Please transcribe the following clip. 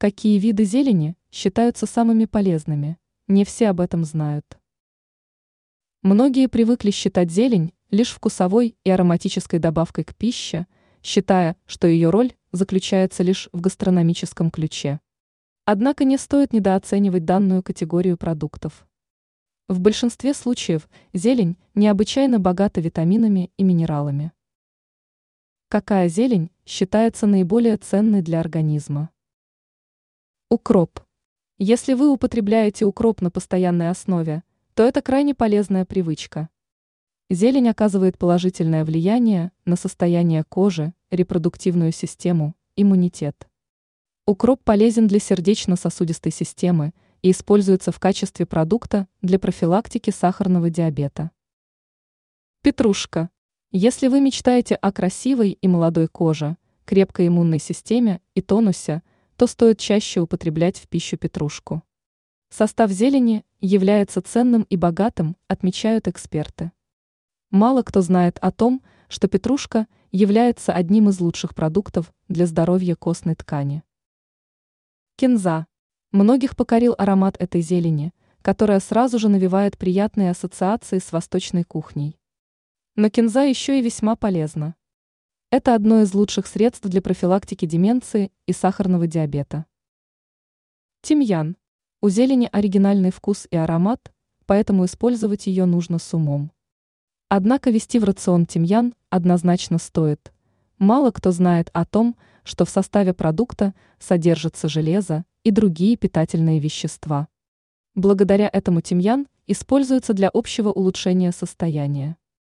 Какие виды зелени считаются самыми полезными? Не все об этом знают. Многие привыкли считать зелень лишь вкусовой и ароматической добавкой к пище, считая, что ее роль заключается лишь в гастрономическом ключе. Однако не стоит недооценивать данную категорию продуктов. В большинстве случаев зелень необычайно богата витаминами и минералами. Какая зелень считается наиболее ценной для организма? Укроп. Если вы употребляете укроп на постоянной основе, то это крайне полезная привычка. Зелень оказывает положительное влияние на состояние кожи, репродуктивную систему, иммунитет. Укроп полезен для сердечно-сосудистой системы и используется в качестве продукта для профилактики сахарного диабета. Петрушка. Если вы мечтаете о красивой и молодой коже, крепкой иммунной системе и тонусе, то стоит чаще употреблять в пищу петрушку. Состав зелени является ценным и богатым, отмечают эксперты. Мало кто знает о том, что петрушка является одним из лучших продуктов для здоровья костной ткани. Кинза. Многих покорил аромат этой зелени, которая сразу же навевает приятные ассоциации с восточной кухней. Но кинза еще и весьма полезна. Это одно из лучших средств для профилактики деменции и сахарного диабета. Тимьян. У зелени оригинальный вкус и аромат, поэтому использовать ее нужно с умом. Однако вести в рацион тимьян однозначно стоит. Мало кто знает о том, что в составе продукта содержится железо и другие питательные вещества. Благодаря этому тимьян используется для общего улучшения состояния.